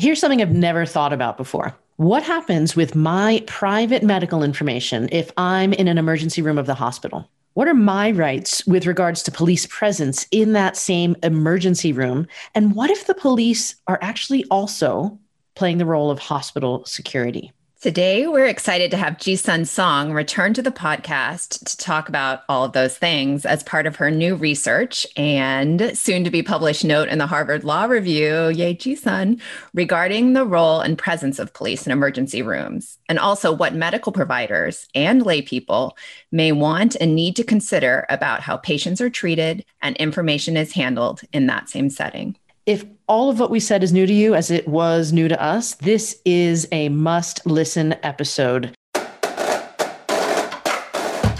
Here's something I've never thought about before. What happens with my private medical information if I'm in an emergency room of the hospital? What are my rights with regards to police presence in that same emergency room? And what if the police are actually also playing the role of hospital security? Today, we're excited to have Jisun Song return to the podcast to talk about all of those things as part of her new research and soon to be published note in the Harvard Law Review, yay, Jisun, regarding the role and presence of police in emergency rooms, and also what medical providers and lay people may want and need to consider about how patients are treated and information is handled in that same setting. If all of what we said is new to you as it was new to us, this is a must listen episode.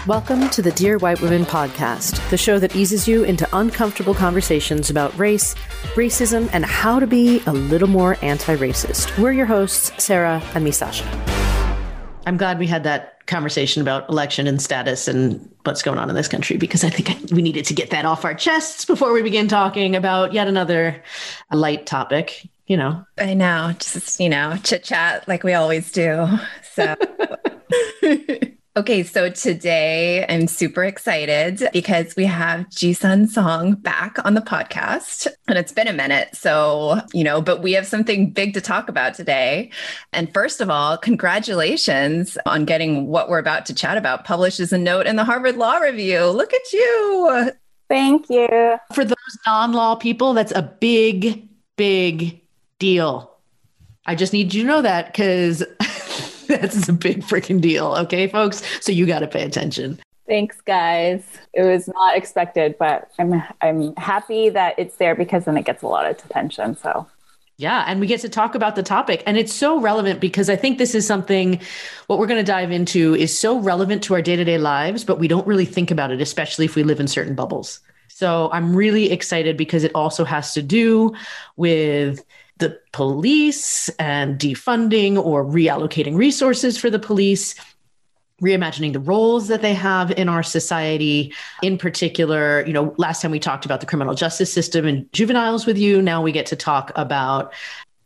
Welcome to the Dear White Women podcast, the show that eases you into uncomfortable conversations about race, racism, and how to be a little more anti racist. We're your hosts, Sarah and me, Sasha. I'm glad we had that conversation about election and status and what's going on in this country because I think we needed to get that off our chests before we begin talking about yet another light topic. You know, I know, just you know, chit chat like we always do. So. Okay, so today I'm super excited because we have Jisun Song back on the podcast. And it's been a minute. So, you know, but we have something big to talk about today. And first of all, congratulations on getting what we're about to chat about published as a note in the Harvard Law Review. Look at you. Thank you. For those non law people, that's a big, big deal. I just need you to know that because That's a big freaking deal. Okay, folks. So you got to pay attention. Thanks, guys. It was not expected, but I'm I'm happy that it's there because then it gets a lot of attention. So yeah, and we get to talk about the topic. And it's so relevant because I think this is something, what we're going to dive into is so relevant to our day to day lives, but we don't really think about it, especially if we live in certain bubbles. So I'm really excited because it also has to do with the police and defunding or reallocating resources for the police reimagining the roles that they have in our society. In particular you know last time we talked about the criminal justice system and juveniles with you now we get to talk about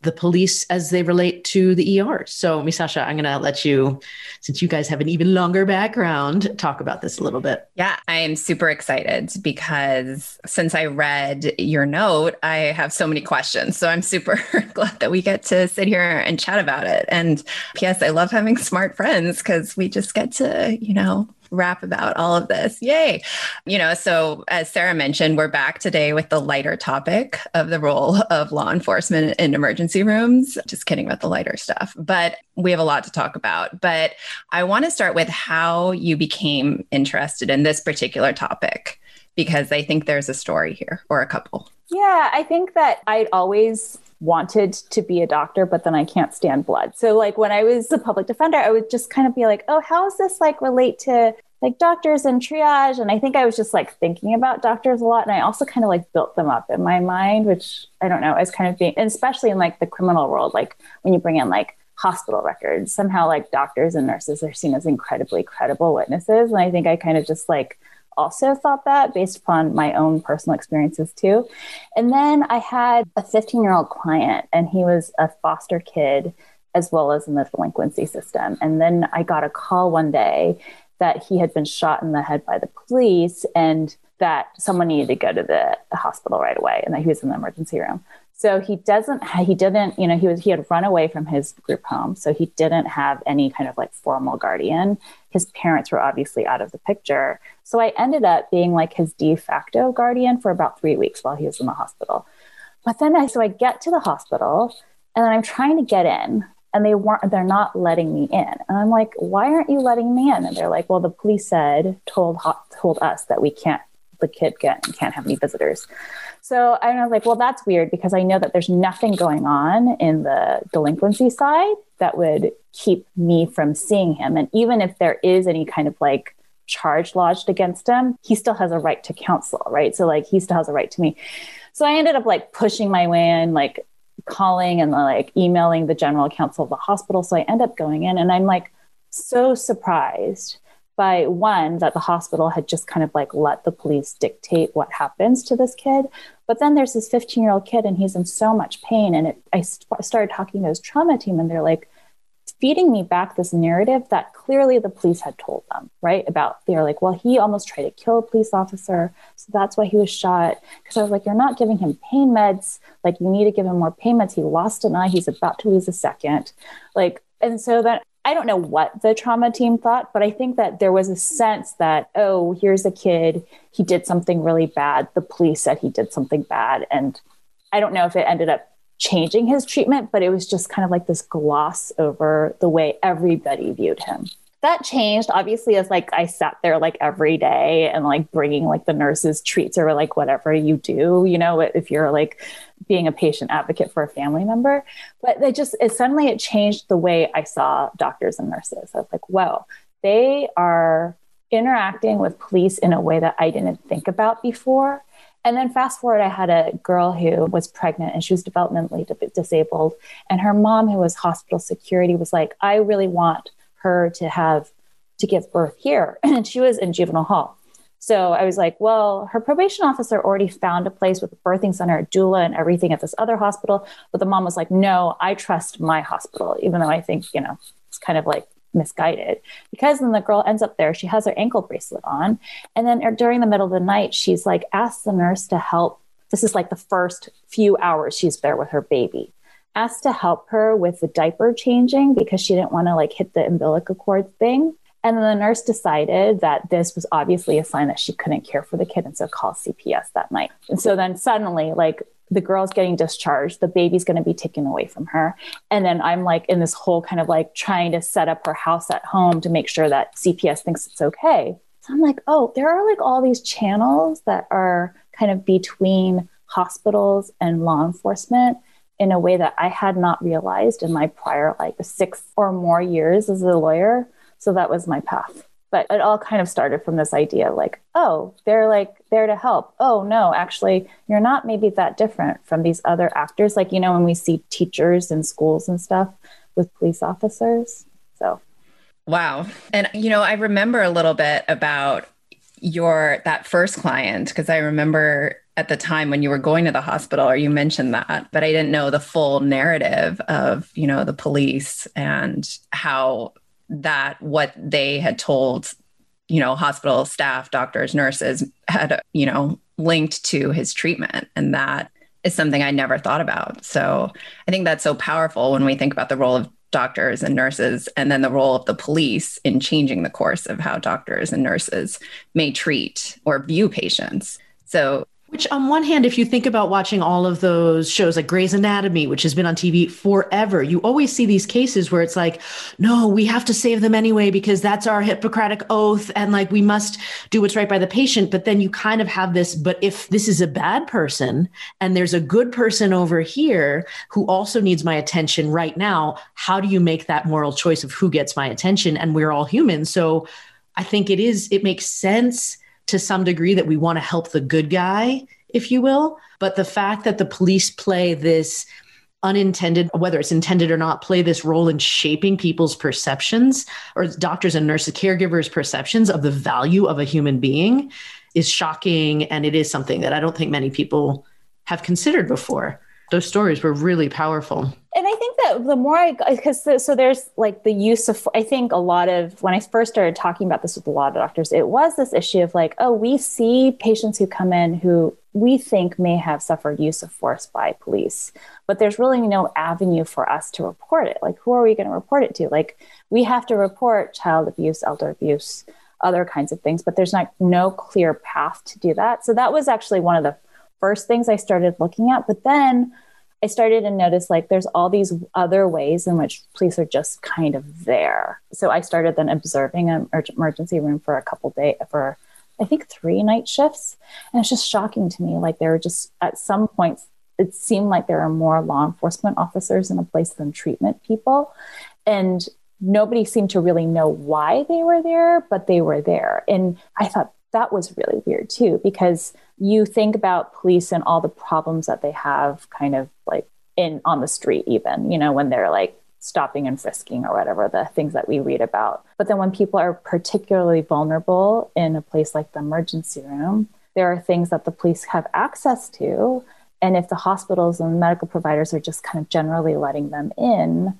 the police as they relate to the ER. So, Misasha, I'm going to let you, since you guys have an even longer background, talk about this a little bit. Yeah, I am super excited because since I read your note, I have so many questions. So, I'm super glad that we get to sit here and chat about it. And P.S., I love having smart friends because we just get to, you know, rap about all of this. Yay. You know, so as Sarah mentioned, we're back today with the lighter topic of the role of law enforcement in emergency rooms. Just kidding about the lighter stuff, but we have a lot to talk about. But I want to start with how you became interested in this particular topic because I think there's a story here or a couple. Yeah, I think that I'd always wanted to be a doctor, but then I can't stand blood. So like when I was a public defender, I would just kind of be like, oh, how does this like relate to like doctors and triage? And I think I was just like thinking about doctors a lot. And I also kind of like built them up in my mind, which I don't know, I was kind of being, especially in like the criminal world, like when you bring in like hospital records, somehow like doctors and nurses are seen as incredibly credible witnesses. And I think I kind of just like also thought that based upon my own personal experiences too. And then I had a 15 year old client, and he was a foster kid as well as in the delinquency system. And then I got a call one day that he had been shot in the head by the police and that someone needed to go to the, hospital right away and that he was in the emergency room. So he doesn't, he didn't, you know, he was, he had run away from his group home. So he didn't have any kind of like formal guardian. His parents were obviously out of the picture. So I ended up being like his de facto guardian for about three weeks while he was in the hospital. But then I, so I get to the hospital and then I'm trying to get in and they weren't, they're not letting me in. And I'm like, why aren't you letting me in? And they're like, well, the police said, told, told us that we can't, the kid can't, can't have any visitors. So I was like, well, that's weird because I know that there's nothing going on in the delinquency side that would keep me from seeing him. And even if there is any kind of like charge lodged against him, he still has a right to counsel, right? So like he still has a right to me. So I ended up like pushing my way in, like calling and like emailing the general counsel of the hospital. So I end up going in and I'm like so surprised by one that the hospital had just kind of like let the police dictate what happens to this kid. But then there's this 15 year old kid and he's in so much pain and it, i st- started talking to his trauma team and they're like feeding me back this narrative that clearly the police had told them right about they're like well he almost tried to kill a police officer so that's why he was shot. Because i was like you're not giving him pain meds. Like you need to give him more pain meds. He lost an eye. He's about to lose a second. Like and so that I don't know what the trauma team thought, but I think that there was a sense that, oh, here's a kid, he did something really bad. The police said he did something bad. And I don't know if it ended up changing his treatment, but it was just kind of like this gloss over the way everybody viewed him that changed obviously as like I sat there like every day and like bringing like the nurses treats or like whatever you do, you know, if you're like being a patient advocate for a family member. But they just it suddenly it changed the way I saw doctors and nurses. I was like, whoa, they are interacting with police in a way that I didn't think about before. And then fast forward, I had a girl who was pregnant and she was developmentally disabled. And her mom, who was hospital security, was like, I really want her to have to give birth here. And she was in juvenile hall. So I was like, well, her probation officer already found a place with a birthing center, a doula, and everything at this other hospital. But the mom was like, no, I trust my hospital, even though I think, you know, it's kind of like misguided. Because then the girl ends up there, she has her ankle bracelet on. And then er, during the middle of the night, she's like, asked the nurse to help. This is like the first few hours she's there with her baby asked to help her with the diaper changing because she didn't want to like hit the umbilical cord thing. And then the nurse decided that this was obviously a sign that she couldn't care for the kid and so called CPS that night. And so then suddenly, like the girl's getting discharged, the baby's going to be taken away from her. And then I'm like in this whole kind of like trying to set up her house at home to make sure that CPS thinks it's okay. So I'm like, oh, there are like all these channels that are kind of between hospitals and law enforcement in a way that I had not realized in my prior like six or more years as a lawyer. So that was my path. But it all kind of started from this idea like, oh, they're like there to help. Oh, no, actually, you're not maybe that different from these other actors. Like, you know, when we see teachers in schools and stuff with police officers. So, wow. And, you know, I remember a little bit about your that first client because I remember at the time when you were going to the hospital or you mentioned that but i didn't know the full narrative of you know the police and how that what they had told you know hospital staff doctors nurses had you know linked to his treatment. And that is something i never thought about. So i think that's so powerful when we think about the role of doctors and nurses and then the role of the police in changing the course of how doctors and nurses may treat or view patients. So which, on one hand, if you think about watching all of those shows like Grey's Anatomy, which has been on TV forever, you always see these cases where it's like, no, we have to save them anyway because that's our Hippocratic oath. And like, we must do what's right by the patient. But then you kind of have this, but if this is a bad person and there's a good person over here who also needs my attention right now, how do you make that moral choice of who gets my attention? And we're all human. So I think it is, it makes sense to some degree that we want to help the good guy, if you will. But the fact that the police play this unintended, whether it's intended or not, play this role in shaping people's perceptions or doctors and nurses, caregivers' perceptions of the value of a human being is shocking. And it is something that I don't think many people have considered before. Those stories were really powerful and I think that the more I, because so, so, there's like the use of, I think a lot of, when I first started talking about this with a lot of doctors, it was this issue of like, oh, we see patients who come in who we think may have suffered use of force by police, but there's really no avenue for us to report it. Like, who are we going to report it to? Like, we have to report child abuse, elder abuse, other kinds of things, but there's not no clear path to do that. So that was actually one of the first things I started looking at. But then, I started to notice like there's all these other ways in which police are just kind of there. So I started then observing an emergency room for a couple days for I think three night shifts, and it's just shocking to me. Like there were just at some points it seemed like there are more law enforcement officers in a place than treatment people, and nobody seemed to really know why they were there, but they were there. And I thought that was really weird too, because you think about police and all the problems that they have kind of like in on the street even you know when they're like stopping and frisking or whatever the things that we read about. But then when people are particularly vulnerable in a place like the emergency room, there are things that the police have access to. And if the hospitals and medical providers are just kind of generally letting them in,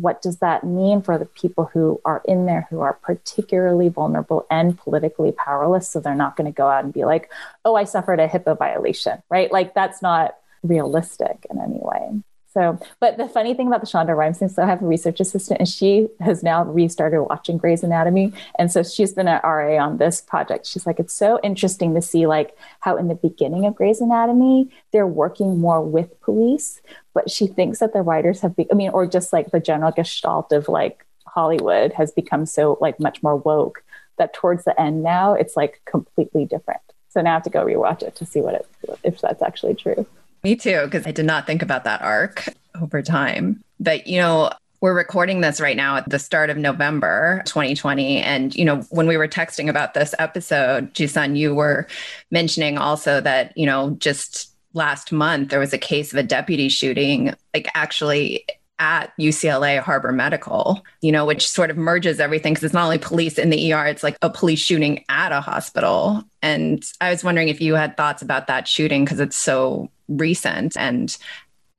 what does that mean for the people who are in there who are particularly vulnerable and politically powerless? So they're not going to go out and be like, oh, I suffered a HIPAA violation, right? Like that's not realistic in any way. So, but the funny thing about the Shonda Rhimes thing, so I have a research assistant and she has now restarted watching Grey's Anatomy. And so she's been an RA on this project. She's like, it's so interesting to see like how in the beginning of Grey's Anatomy, they're working more with police, but she thinks that the writers have, be- I mean, or just like the general gestalt of like Hollywood has become so like much more woke that towards the end now it's like completely different. So now I have to go rewatch it to see what it, if that's actually true. Me too, because I did not think about that arc over time. But, you know, we're recording this right now at the start of November 2020. And, you know, when we were texting about this episode, Jisun, you were mentioning also that, you know, just last month there was a case of a deputy shooting, like actually at UCLA Harbor Medical, you know, which sort of merges everything because it's not only police in the ER, it's like a police shooting at a hospital. And I was wondering if you had thoughts about that shooting because it's so recent and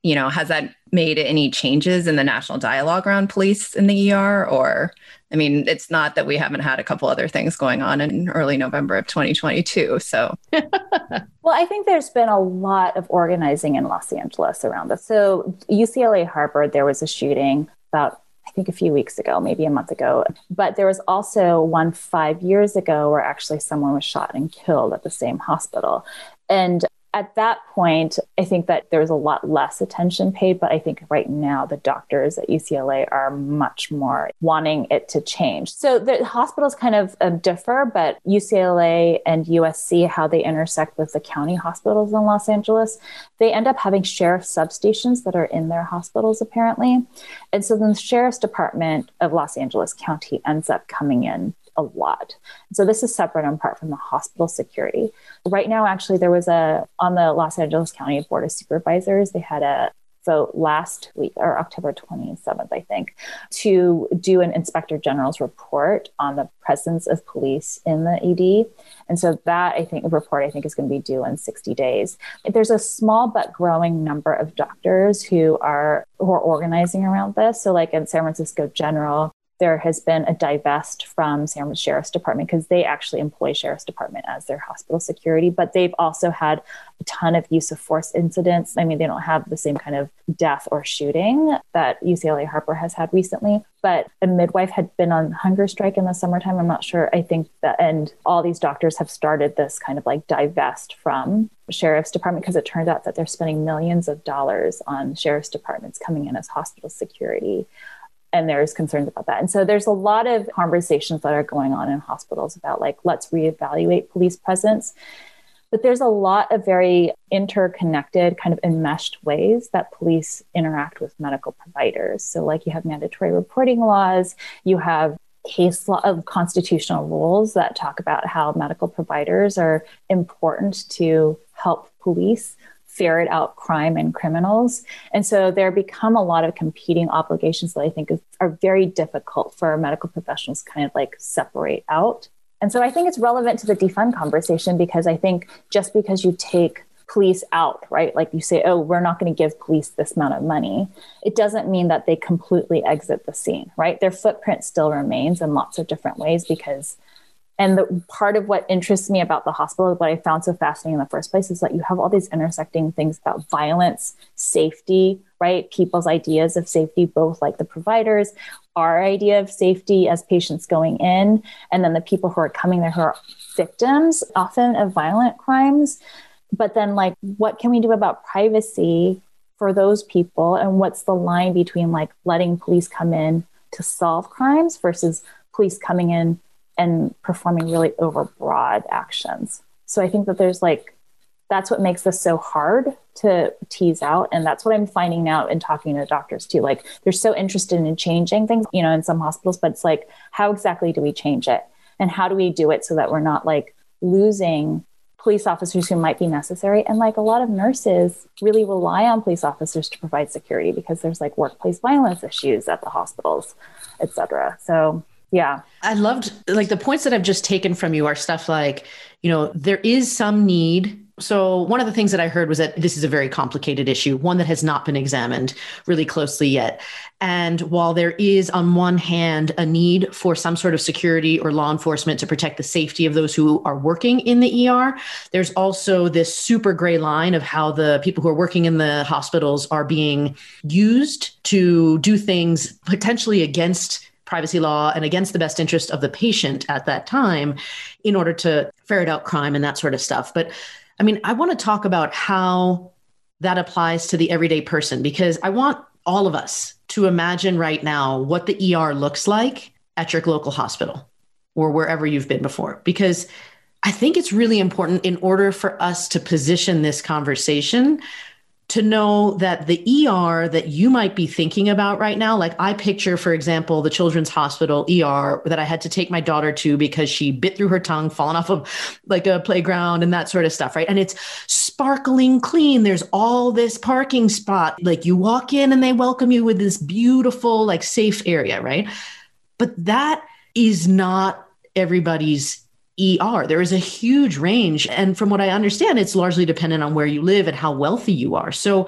you know has that made any changes in the national dialogue around police in the ER or I mean it's not that we haven't had a couple other things going on in early November of 2022 so Well I think there's been a lot of organizing in Los Angeles around this so UCLA Harbor there was a shooting about I think a few weeks ago, maybe a month ago. But there was also one five years ago where actually someone was shot and killed at the same hospital. And at that point, I think that there's a lot less attention paid, but I think right now the doctors at UCLA are much more wanting it to change. So the hospitals kind of uh, differ, but UCLA and USC, how they intersect with the county hospitals in Los Angeles, they end up having sheriff substations that are in their hospitals apparently. And so then the sheriff's department of Los Angeles County ends up coming in a lot. So this is separate and apart from the hospital security. Right now, actually, there was a on the Los Angeles County Board of Supervisors, they had a vote last week or October 27th, I think, to do an inspector general's report on the presence of police in the ED. And so that I think report I think is going to be due in 60 days. There's a small but growing number of doctors who are who are organizing around this. So like in San Francisco General, there has been a divest from San Francisco Sheriff's Department because they actually employ Sheriff's Department as their hospital security, but they've also had a ton of use of force incidents. I mean, they don't have the same kind of death or shooting that UCLA Harbor has had recently, but a midwife had been on hunger strike in the summertime. I'm not sure. I think that, and all these doctors have started this kind of like divest from sheriff's department because it turns out that they're spending millions of dollars on sheriff's departments coming in as hospital security and there's concerns about that. And so there's a lot of conversations that are going on in hospitals about like, let's reevaluate police presence. But there's a lot of very interconnected, kind of enmeshed ways that police interact with medical providers. So, like, you have mandatory reporting laws, you have case law of constitutional rules that talk about how medical providers are important to help police ferret out crime and criminals. And so there become a lot of competing obligations that I think are very difficult for medical professionals kind of like separate out. And so I think it's relevant to the defund conversation because I think just because you take police out, right? Like you say, oh, we're not going to give police this amount of money. It doesn't mean that they completely exit the scene, right? Their footprint still remains in lots of different ways because and the part of what interests me about the hospital, what I found so fascinating in the first place, is that you have all these intersecting things about violence, safety, right? People's ideas of safety, both like the providers, our idea of safety as patients going in, and then the people who are coming there who are victims, often of violent crimes. But then, like, what can we do about privacy for those people? And what's the line between like letting police come in to solve crimes versus police coming in and performing really overbroad actions. So I think that there's like, that's what makes this so hard to tease out. And that's what I'm finding now in talking to doctors too. Like they're so interested in changing things, you know, in some hospitals, but it's like, how exactly do we change it? And how do we do it so that we're not like losing police officers who might be necessary. And like a lot of nurses really rely on police officers to provide security because there's like workplace violence issues at the hospitals, et cetera. So yeah. I loved like the points that I've just taken from you are stuff like, you know, there is some need so, one of the things that I heard was that this is a very complicated issue, one that has not been examined really closely yet. And while there is, on one hand, a need for some sort of security or law enforcement to protect the safety of those who are working in the ER, there's also this super gray line of how the people who are working in the hospitals are being used to do things potentially against privacy law and against the best interest of the patient at that time in order to ferret out crime and that sort of stuff. But I mean, I want to talk about how that applies to the everyday person because I want all of us to imagine right now what the ER looks like at your local hospital or wherever you've been before. Because I think it's really important in order for us to position this conversation to know that the ER that you might be thinking about right now, like I picture, for example, the Children's Hospital ER that I had to take my daughter to because she bit through her tongue, fallen off of like a playground and that sort of stuff, right? And it's sparkling clean. There's all this parking spot. Like you walk in and they welcome you with this beautiful, like safe area, right? But that is not everybody's ER. There is a huge range. And from what I understand, it's largely dependent on where you live and how wealthy you are. So,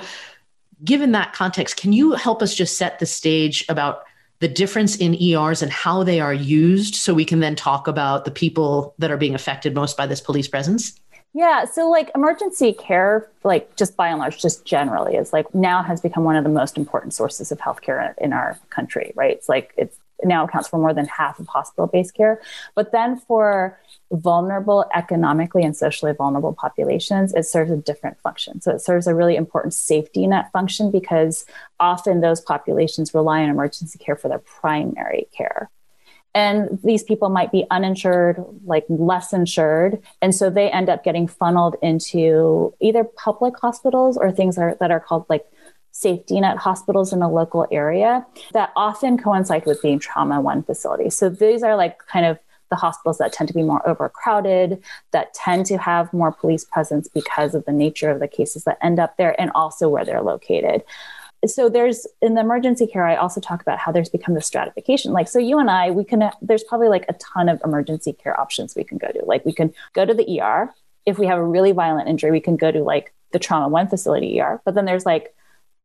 given that context, can you help us just set the stage about the difference in ERs and how they are used so we can then talk about the people that are being affected most by this police presence? Yeah, so like emergency care, like just by and large, just generally, is like now has become one of the most important sources of healthcare in our country, right? It's like it's now accounts for more than half of hospital based care. But then for vulnerable economically and socially vulnerable populations, it serves a different function. So it serves a really important safety net function because often those populations rely on emergency care for their primary care. And these people might be uninsured, like less insured. And so they end up getting funneled into either public hospitals or things that are, that are called like safety net hospitals in a local area that often coincide with being trauma one facilities. So these are like kind of the hospitals that tend to be more overcrowded, that tend to have more police presence because of the nature of the cases that end up there and also where they're located. So there's in the emergency care, I also talk about how there's become the stratification. Like, so you and I, we can, there's probably like a ton of emergency care options we can go to. Like, we can go to the ER. If we have a really violent injury, we can go to like the trauma one facility ER. But then there's like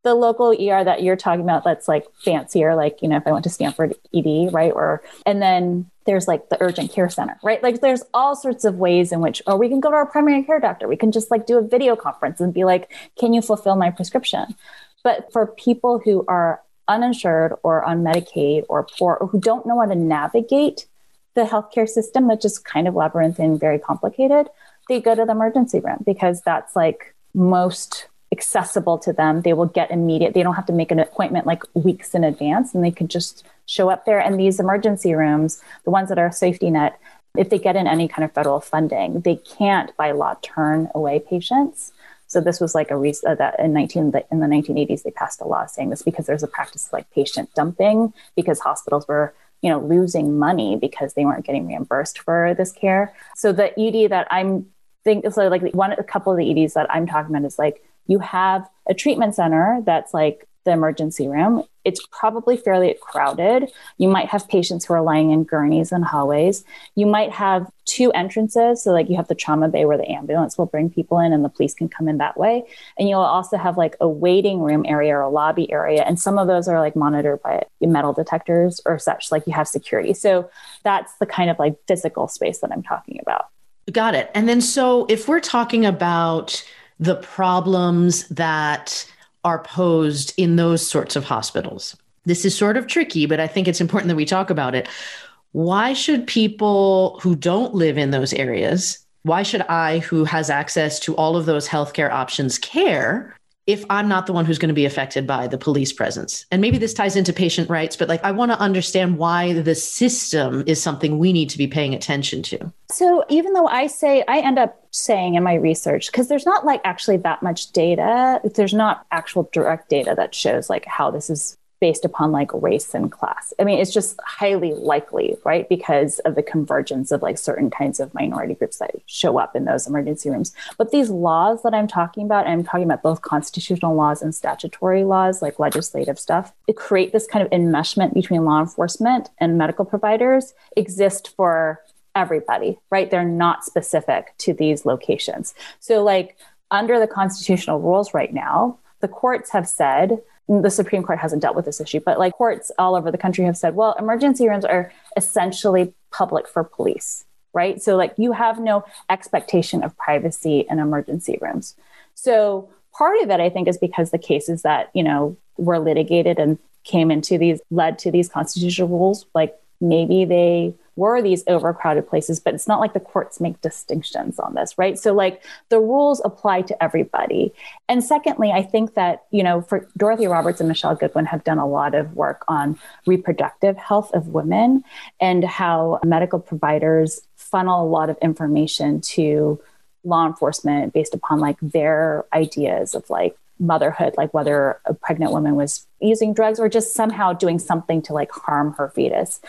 the local ER that you're talking about that's like fancier, like, you know, if I went to Stanford ED, right? Or, and then there's like the urgent care center, right? Like there's all sorts of ways in which, or we can go to our primary care doctor. We can just like do a video conference and be like, can you fulfill my prescription? But for people who are uninsured or on Medicaid or poor or who don't know how to navigate the healthcare system, that's just kind of labyrinthine, very complicated, they go to the emergency room because that's like most accessible to them. They will get immediate, they don't have to make an appointment like weeks in advance and they can just show up there. And these emergency rooms, the ones that are safety net, if they get in any kind of federal funding, they can't by law turn away patients. So this was like a reason uh, that in 19 in the 1980s they passed a law saying this because there's a practice like patient dumping because hospitals were you know losing money because they weren't getting reimbursed for this care. So the ED that I'm think so like one a couple of the EDs that I'm talking about is like you have a treatment center that's like the emergency room. It's probably fairly crowded. You might have patients who are lying in gurneys and hallways. You might have two entrances. So, like, you have the trauma bay where the ambulance will bring people in and the police can come in that way. And you'll also have like a waiting room area or a lobby area. And some of those are like monitored by metal detectors or such, like you have security. So, that's the kind of like physical space that I'm talking about. Got it. And then, so if we're talking about the problems that are posed in those sorts of hospitals. This is sort of tricky, but I think it's important that we talk about it. Why should people who don't live in those areas, why should I, who has access to all of those healthcare options, care if I'm not the one who's going to be affected by the police presence. And maybe this ties into patient rights, but like I want to understand why the system is something we need to be paying attention to. So even though I say, I end up saying in my research, because there's not like actually that much data, there's not actual direct data that shows like how this is based upon like race and class. I mean, it's just highly likely, right? Because of the convergence of like certain kinds of minority groups that show up in those emergency rooms. But these laws that I'm talking about, I'm talking about both constitutional laws and statutory laws, like legislative stuff, it create this kind of enmeshment between law enforcement and medical providers exist for everybody, right? They're not specific to these locations. So like under the constitutional rules right now, the courts have said the Supreme Court hasn't dealt with this issue, but like courts all over the country have said, well, emergency rooms are essentially public for police, right? So, like, you have no expectation of privacy in emergency rooms. So, part of it, I think, is because the cases that, you know, were litigated and came into these, led to these constitutional rules, like maybe they were these overcrowded places, but it's not like the courts make distinctions on this, right? So, like, the rules apply to everybody. And secondly, I think that, you know, for Dorothy Roberts and Michele Goodwin have done a lot of work on reproductive health of women and how medical providers funnel a lot of information to law enforcement based upon like their ideas of like motherhood, like whether a pregnant woman was using drugs or just somehow doing something to like harm her fetus.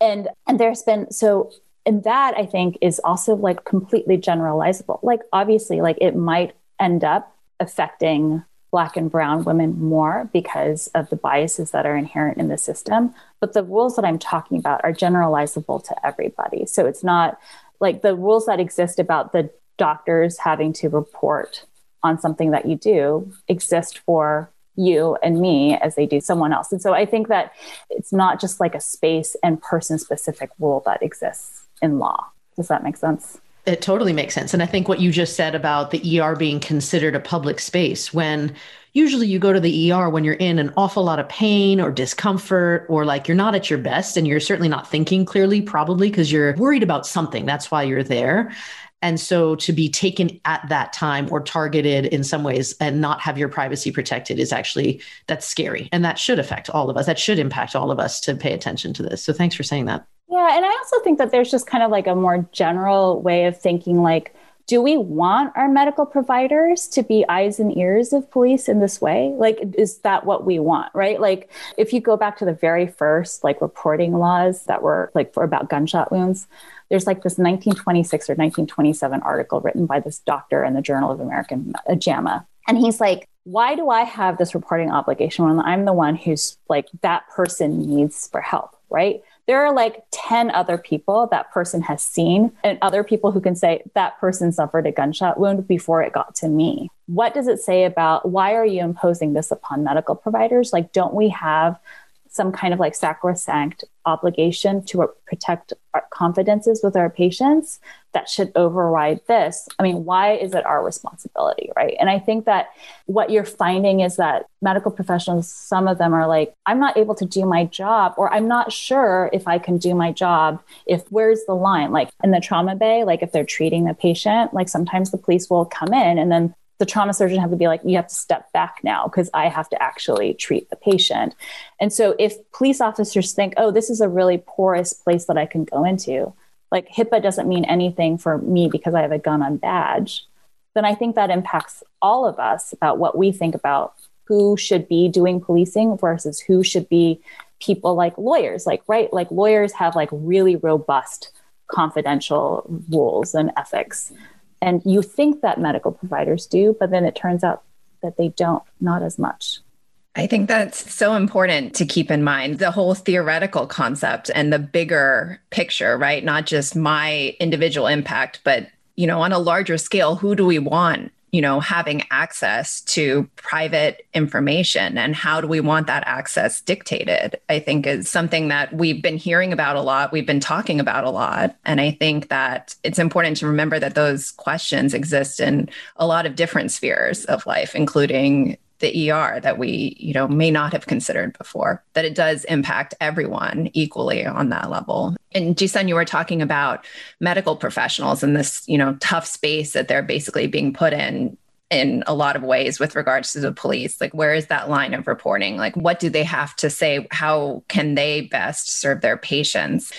And and there's been so and that I think is also like completely generalizable. Like obviously like it might end up affecting black and brown women more because of the biases that are inherent in the system, but the rules that I'm talking about are generalizable to everybody. So it's not like the rules that exist about the doctors having to report on something that you do exist for you and me as they do someone else. And so I think that it's not just like a space and person specific rule that exists in law. Does that make sense? It totally makes sense. And I think what you just said about the ER being considered a public space when usually you go to the ER when you're in an awful lot of pain or discomfort or like you're not at your best and you're certainly not thinking clearly, probably because you're worried about something. That's why you're there. And so to be taken at that time or targeted in some ways and not have your privacy protected is actually that's scary. And that should affect all of us. That should impact all of us to pay attention to this. So thanks for saying that. Yeah, and I also think that there's just kind of like a more general way of thinking like do we want our medical providers to be eyes and ears of police in this way like is that what we want right like if you go back to the very first like reporting laws that were like for about gunshot wounds there's like this 1926 or 1927 article written by this doctor in the Journal of American uh, JAMA. And he's like, why do I have this reporting obligation when I'm the one who's like, that person needs for help, right? There are like 10 other people that person has seen, and other people who can say that person suffered a gunshot wound before it got to me. What does it say about why are you imposing this upon medical providers? Like, don't we have some kind of like sacrosanct obligation to protect our confidences with our patients that should override this. I mean, why is it our responsibility, right? And I think that what you're finding is that medical professionals, some of them are like, I'm not able to do my job, or I'm not sure if I can do my job. If where's the line? Like in the trauma bay, like if they're treating the patient, like sometimes the police will come in and then the trauma surgeon have to be like, you have to step back now because I have to actually treat the patient. And so if police officers think, oh, this is a really porous place that I can go into, like HIPAA doesn't mean anything for me because I have a gun on badge, then I think that impacts all of us about what we think about who should be doing policing versus who should be people like lawyers. Like, right, like lawyers have like really robust confidential rules and ethics and you think that medical providers do, but then it turns out that they don't, not as much. I think that's so important to keep in mind the whole theoretical concept and the bigger picture, right? Not just my individual impact, but you know, on a larger scale, who do we want you know having access to private information and how do we want that access dictated i think is something that we've been hearing about a lot we've been talking about a lot. And i think that it's important to remember that those questions exist in a lot of different spheres of life including the ER that we, you know, may not have considered before, that it does impact everyone equally on that level. And Jisun, you were talking about medical professionals in this, you know, tough space that they're basically being put in in a lot of ways with regards to the police. Like where is that line of reporting? Like what do they have to say? How can they best serve their patients?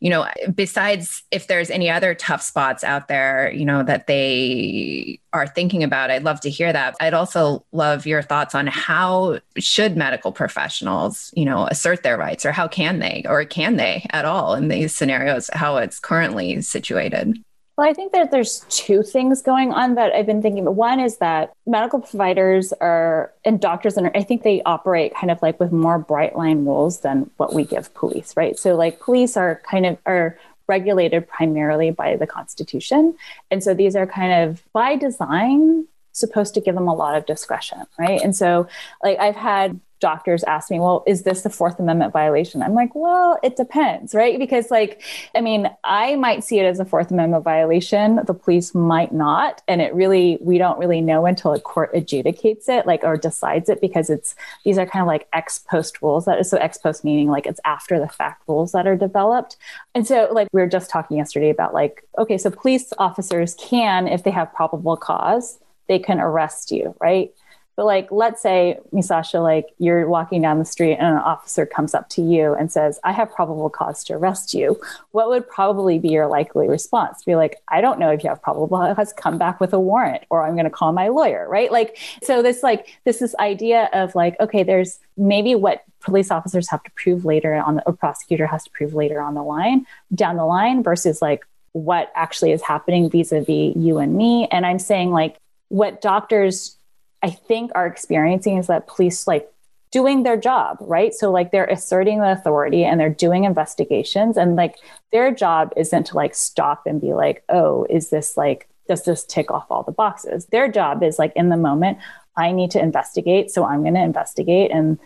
You know besides if there's any other tough spots out there you know that they are thinking about i'd love to hear that. I'd also love your thoughts on how should medical professionals you know assert their rights or how can they or can they at all in these scenarios how it's currently situated well, I think that there's two things going on that I've been thinking about. One is that medical providers are and doctors, and I think they operate kind of like with more bright line rules than what we give police, right? So, like, police are kind of are regulated primarily by the Constitution, and so these are kind of by design supposed to give them a lot of discretion, right? And so, like, I've had doctors ask me, well, is this a Fourth Amendment violation? I'm like, well, it depends, right? Because, like, I mean, I might see it as a Fourth Amendment violation. The police might not. And it really, we don't really know until a court adjudicates it, like, or decides it, because it's, these are kind of like ex post rules. That is so ex post meaning like it's after the fact rules that are developed. And so, like, we were just talking yesterday about, like, okay, so police officers can, if they have probable cause, they can arrest you, right? But like, let's say, Misasha, like you're walking down the street and an officer comes up to you and says, I have probable cause to arrest you. What would probably be your likely response? Be like, I don't know if you have probable cause, come back with a warrant, or I'm going to call my lawyer, right? Like, so this like this this idea of like, okay, there's maybe what police officers have to prove later on the, a prosecutor has to prove later on the line, down the line versus like what actually is happening vis-a-vis you and me. And I'm saying like what doctors I think are experiencing is that police like doing their job, right? So like they're asserting the authority and they're doing investigations and like their job isn't to like stop and be like, "Oh, is this like does this tick off all the boxes?" Their job is like in the moment, I need to investigate, so I'm going to investigate and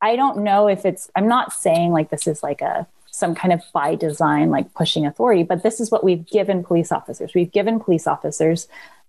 I don't know if it's I'm not saying like this is like a some kind of by design like pushing authority, but this is what we've given police officers. We've given police officers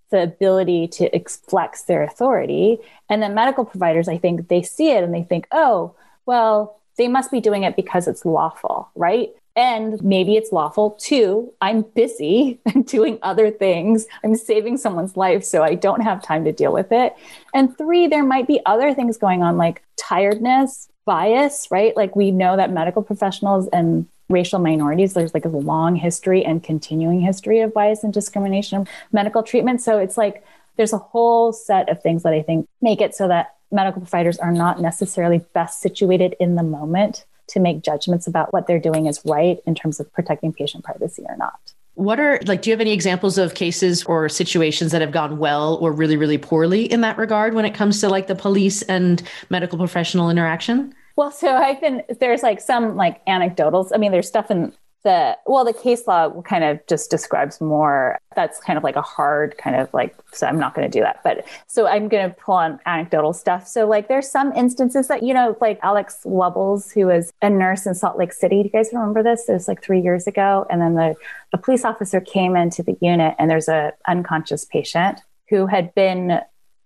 the ability to flex their authority. And then medical providers, I think they see it and they think, oh, well, they must be doing it because it's lawful, right? And maybe it's lawful. too. I'm busy doing other things. I'm saving someone's life, so I don't have time to deal with it. And three, there might be other things going on like tiredness, bias, right? Like we know that medical professionals and racial minorities, there's like a long history and continuing history of bias and discrimination in medical treatment. So it's like there's a whole set of things that I think make it so that medical providers are not necessarily best situated in the moment to make judgments about what they're doing is right in terms of protecting patient privacy or not. What are like, do you have any examples of cases or situations that have gone well or really, really poorly in that regard when it comes to like the police and medical professional interaction? Well, so I've been there's like some like anecdotals. I mean, there's stuff in the well, the case law kind of just describes more. That's kind of like a hard kind of like. So I'm not going to do that. But so I'm going to pull on anecdotal stuff. So like there's some instances that you know, like Alex Wubbels, who was a nurse in Salt Lake City. Do you guys remember this? It was like three years ago, and then the a police officer came into the unit, and there's a unconscious patient who had been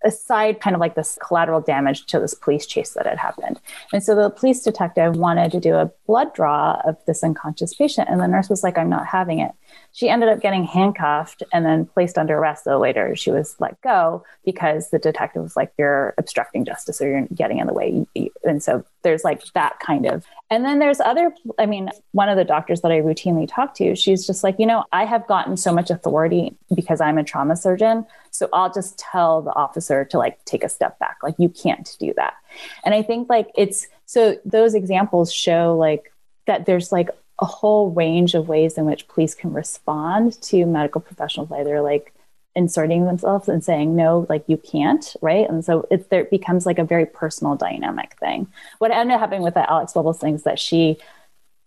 aside kind of like this collateral damage to this police chase that had happened. And so the police detective wanted to do a blood draw of this unconscious patient. And the nurse was like, I'm not having it. She ended up getting handcuffed and then placed under arrest. Though later she was let go because the detective was like, You're obstructing justice or you're getting in the way. And so there's like that kind of. And then there's other, I mean, one of the doctors that I routinely talk to, she's just like, You know, I have gotten so much authority because I'm a trauma surgeon. So I'll just tell the officer to like take a step back. Like, you can't do that. And I think like it's so those examples show like that there's like a whole range of ways in which police can respond to medical professionals, either like inserting themselves and saying no like you can't right? And so it there becomes like a very personal dynamic thing. What ended up happening with the alex Wubbels thing is that she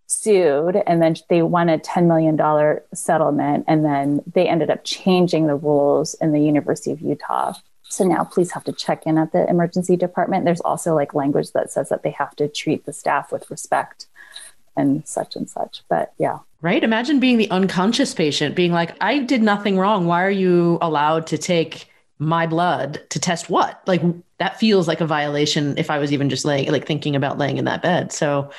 sued and then they won a $10 million settlement and then they ended up changing the rules in the university of utah. So now police have to check in at the emergency department. There's also like language that says that they have to treat the staff with respect and such and such. But yeah. Right. Imagine being the unconscious patient, being like, I did nothing wrong. Why are you allowed to take my blood to test what? Like that feels like a violation if I was even just laying, like thinking about laying in that bed. So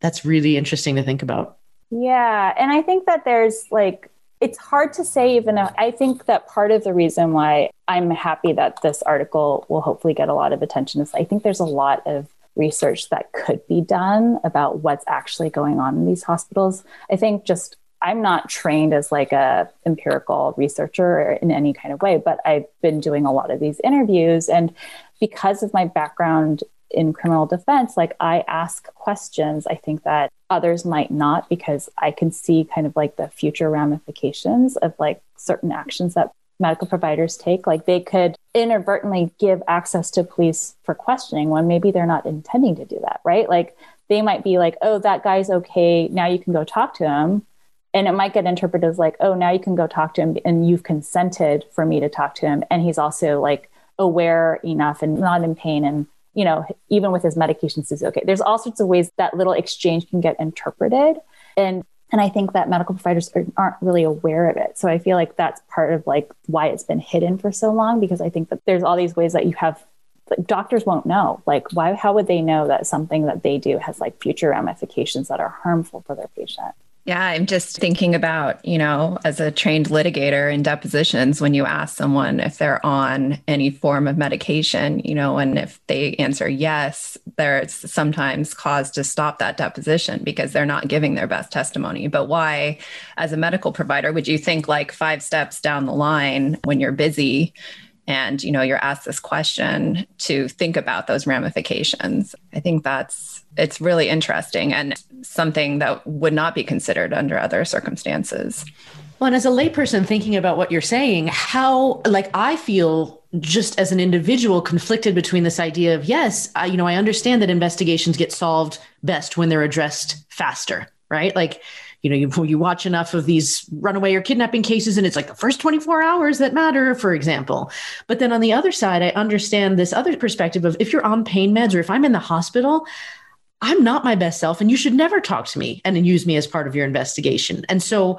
that's really interesting to think about. Yeah. And I think that there's like, it's hard to say, even though I think that part of the reason why I'm happy that this article will hopefully get a lot of attention is I think there's a lot of research that could be done about what's actually going on in these hospitals. I think just I'm not trained as like a empirical researcher in any kind of way, but I've been doing a lot of these interviews and because of my background in criminal defense, like I ask questions, I think that others might not because I can see kind of like the future ramifications of like certain actions that medical providers take. Like they could inadvertently give access to police for questioning when maybe they're not intending to do that, right? Like they might be like, oh, that guy's okay. Now you can go talk to him. And it might get interpreted as like, oh, now you can go talk to him and you've consented for me to talk to him. And he's also like aware enough and not in pain and you know, even with his medications is okay. There's all sorts of ways that little exchange can get interpreted. And and I think that medical providers aren't really aware of it. So I feel like that's part of like why it's been hidden for so long because I think that there's all these ways that you have like, doctors won't know. Like why how would they know that something that they do has like future ramifications that are harmful for their patient? Yeah, I'm just thinking about, you know, as a trained litigator in depositions, when you ask someone if they're on any form of medication, you know, and if they answer yes, there's sometimes cause to stop that deposition because they're not giving their best testimony. But why, as a medical provider, would you think like five steps down the line when you're busy? And you know you're asked this question to think about those ramifications. I think that's it's really interesting and something that would not be considered under other circumstances. Well and as a layperson thinking about what you're saying how like i feel just as an individual conflicted between this idea of yes I, you know i understand that investigations get solved best when they're addressed faster right? Like you know, you, you watch enough of these runaway or kidnapping cases and it's like the first 24 hours that matter, for example. But then on the other side, I understand this other perspective of if you're on pain meds or if I'm in the hospital, I'm not my best self and you should never talk to me and use me as part of your investigation. And so,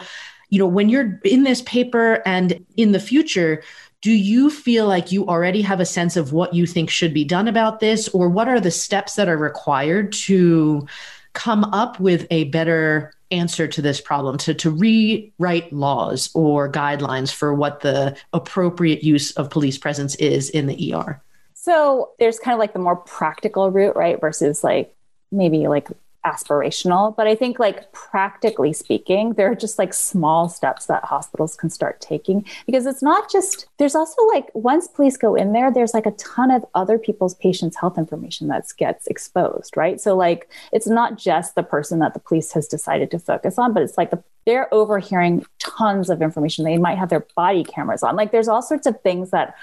you know, when you're in this paper and in the future, do you feel like you already have a sense of what you think should be done about this or what are the steps that are required to come up with a better answer to this problem to, to rewrite laws or guidelines for what the appropriate use of police presence is in the ER? So there's kind of like the more practical route, right? Versus like maybe like aspirational but i think like practically speaking there are just like small steps that hospitals can start taking because it's not just there's also like once police go in there there's like a ton of other people's patients health information that gets exposed right? So like it's not just the person that the police has decided to focus on but it's like the, they're overhearing tons of information. They might have their body cameras on. Like there's all sorts of things that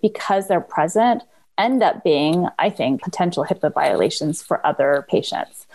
because they're present end up being, I think, potential HIPAA violations for other patients.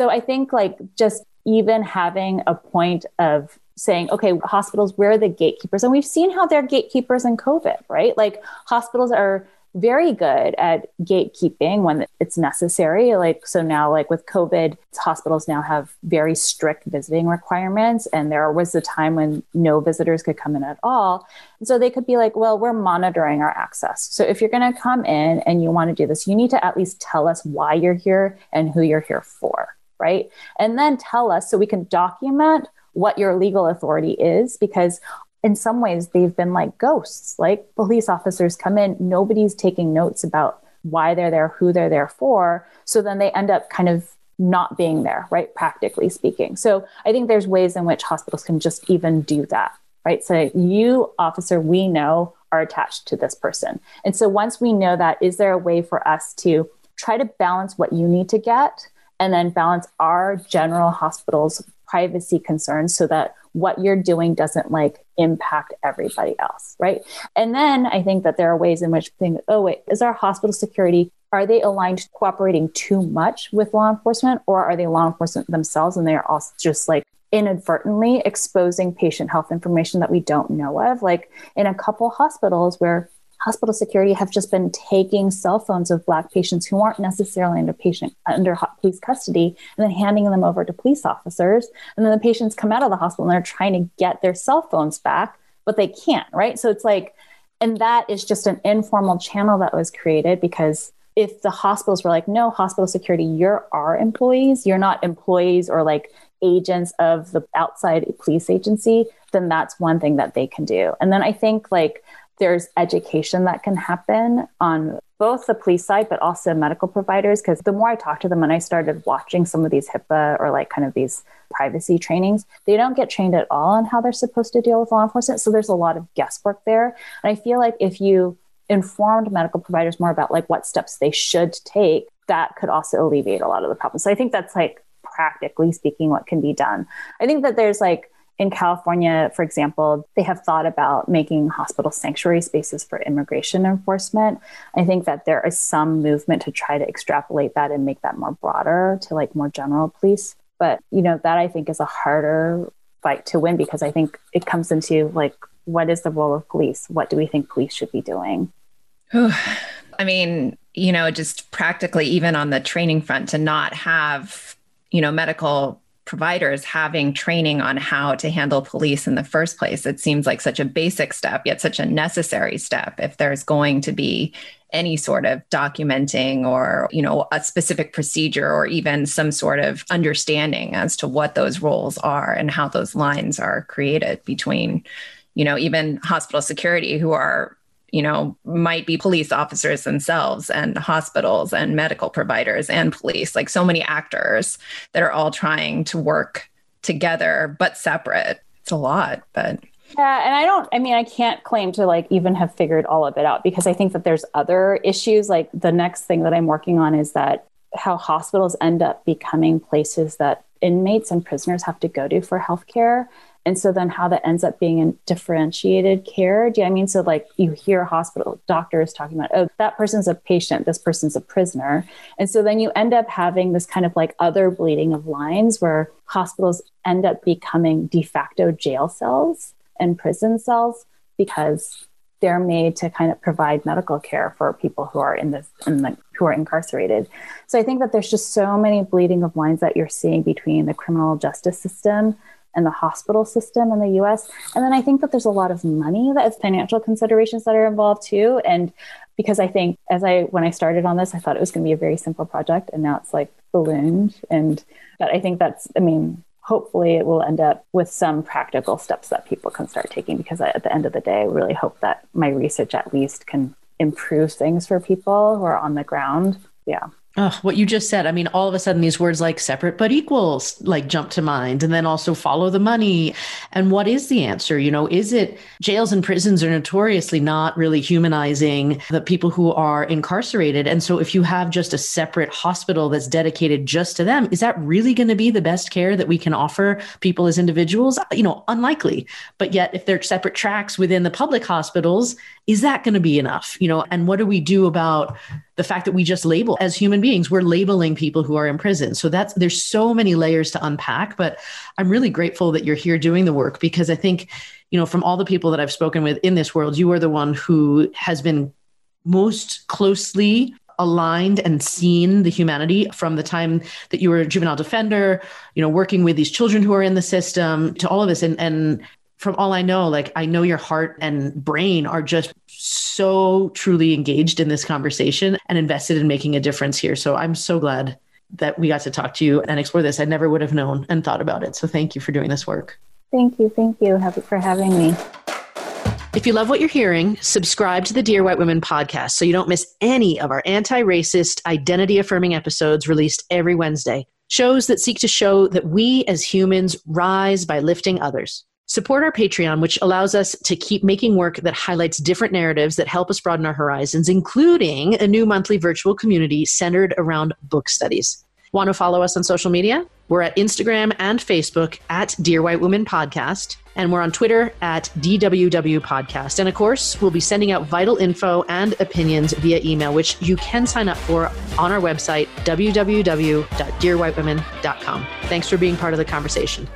So I think like just even having a point of saying, okay, hospitals, where are the gatekeepers? And we've seen how they're gatekeepers in COVID, right? Like hospitals are very good at gatekeeping when it's necessary. Like, so now, like with COVID, hospitals now have very strict visiting requirements. And there was a time when no visitors could come in at all. And so they could be like, well, we're monitoring our access. So if you're going to come in and you want to do this, you need to at least tell us why you're here and who you're here for right? And then tell us so we can document what your legal authority is because in some ways they've been like ghosts like police officers come in nobody's taking notes about why they're there who they're there for. So then they end up kind of not being there right practically speaking. So i think there's ways in which hospitals can just even do that right? So you officer we know are attached to this person. And so once we know that is there a way for us to try to balance what you need to get and then balance our general hospital's privacy concerns so that what you're doing doesn't like impact everybody else right? And then i think that there are ways in which think oh wait is our hospital security are they aligned cooperating too much with law enforcement or are they law enforcement themselves and they're also just like inadvertently exposing patient health information that we don't know of? Like in a couple hospitals where hospital security have just been taking cell phones of black patients who aren't necessarily under patient under police custody and then handing them over to police officers and then the patients come out of the hospital and they're trying to get their cell phones back but they can't right so it's like and that is just an informal channel that was created because if the hospitals were like no hospital security you're our employees you're not employees or like agents of the outside police agency, then that's one thing that they can do. And then I think like there's education that can happen on both the police side, but also medical providers. Because the more I talk to them and I started watching some of these HIPAA or like kind of these privacy trainings, they don't get trained at all on how they're supposed to deal with law enforcement. So there's a lot of guesswork there. And I feel like if you informed medical providers more about like what steps they should take, that could also alleviate a lot of the problems. So I think that's like practically speaking what can be done. I think that there's like in California, for example, they have thought about making hospital sanctuary spaces for immigration enforcement. I think that there is some movement to try to extrapolate that and make that more broader to like more general police. But, you know, that I think is a harder fight to win because I think it comes into like, what is the role of police? What do we think police should be doing? I mean, you know, just practically, even on the training front, to not have, you know, medical providers having training on how to handle police in the first place. It seems like such a basic step, yet such a necessary step if there's going to be any sort of documenting or you know a specific procedure or even some sort of understanding as to what those roles are and how those lines are created between you know even hospital security who are you know, might be police officers themselves and hospitals and medical providers and police, like so many actors that are all trying to work together but separate. It's a lot, but yeah, and I don't, I mean, I can't claim to like even have figured all of it out because I think that there's other issues. Like the next thing that I'm working on is that how hospitals end up becoming places that inmates and prisoners have to go to for healthcare. And so then how that ends up being in differentiated care. Do you know I mean? So like you hear hospital doctors talking about, oh, that person's a patient, this person's a prisoner. And so then you end up having this kind of like other bleeding of lines where hospitals end up becoming de facto jail cells and prison cells because they're made to kind of provide medical care for people who are in this in the who are incarcerated. So I think that there's just so many bleeding of lines that you're seeing between the criminal justice system and the hospital system in the US. And then I think that there's a lot of money that is financial considerations that are involved too. And because I think as I when I started on this, I thought it was going to be a very simple project and now it's like ballooned. And but I think that's I mean, hopefully it will end up with some practical steps that people can start taking because at the end of the day, I really hope that my research at least can improve things for people who are on the ground. Yeah. Oh, what you just said. I mean, all of a sudden, these words like separate but equals like jump to mind, and then also follow the money. And what is the answer? You know, is it jails and prisons are notoriously not really humanizing the people who are incarcerated? And so, if you have just a separate hospital that's dedicated just to them, is that really going to be the best care that we can offer people as individuals? You know, unlikely. But yet, if they're separate tracks within the public hospitals, is that going to be enough? You know, and what do we do about the fact that we just label as human beings we're labeling people who are in prison. So that's there's so many layers to unpack but i'm really grateful that you're here doing the work because i think you know from all the people that i've spoken with in this world you are the one who has been most closely aligned and seen the humanity from the time that you were a juvenile defender you know working with these children who are in the system to all of this. And and from all I know, like I know your heart and brain are just so truly engaged in this conversation and invested in making a difference here. So I'm so glad that we got to talk to you and explore this. I never would have known and thought about it. So thank you for doing this work. Thank you. Thank you for having me. If you love what you're hearing, subscribe to the Dear White Women podcast so you don't miss any of our anti racist, identity affirming episodes released every Wednesday. Shows that seek to show that we as humans rise by lifting others. Support our Patreon, which allows us to keep making work that highlights different narratives that help us broaden our horizons, including a new monthly virtual community centered around book studies. Want to follow us on social media? We're at Instagram and Facebook at Dear White Women Podcast, and we're on Twitter at DWW Podcast. And of course, we'll be sending out vital info and opinions via email, which you can sign up for on our website, www.dearwhitewomen.com. Thanks for being part of the conversation.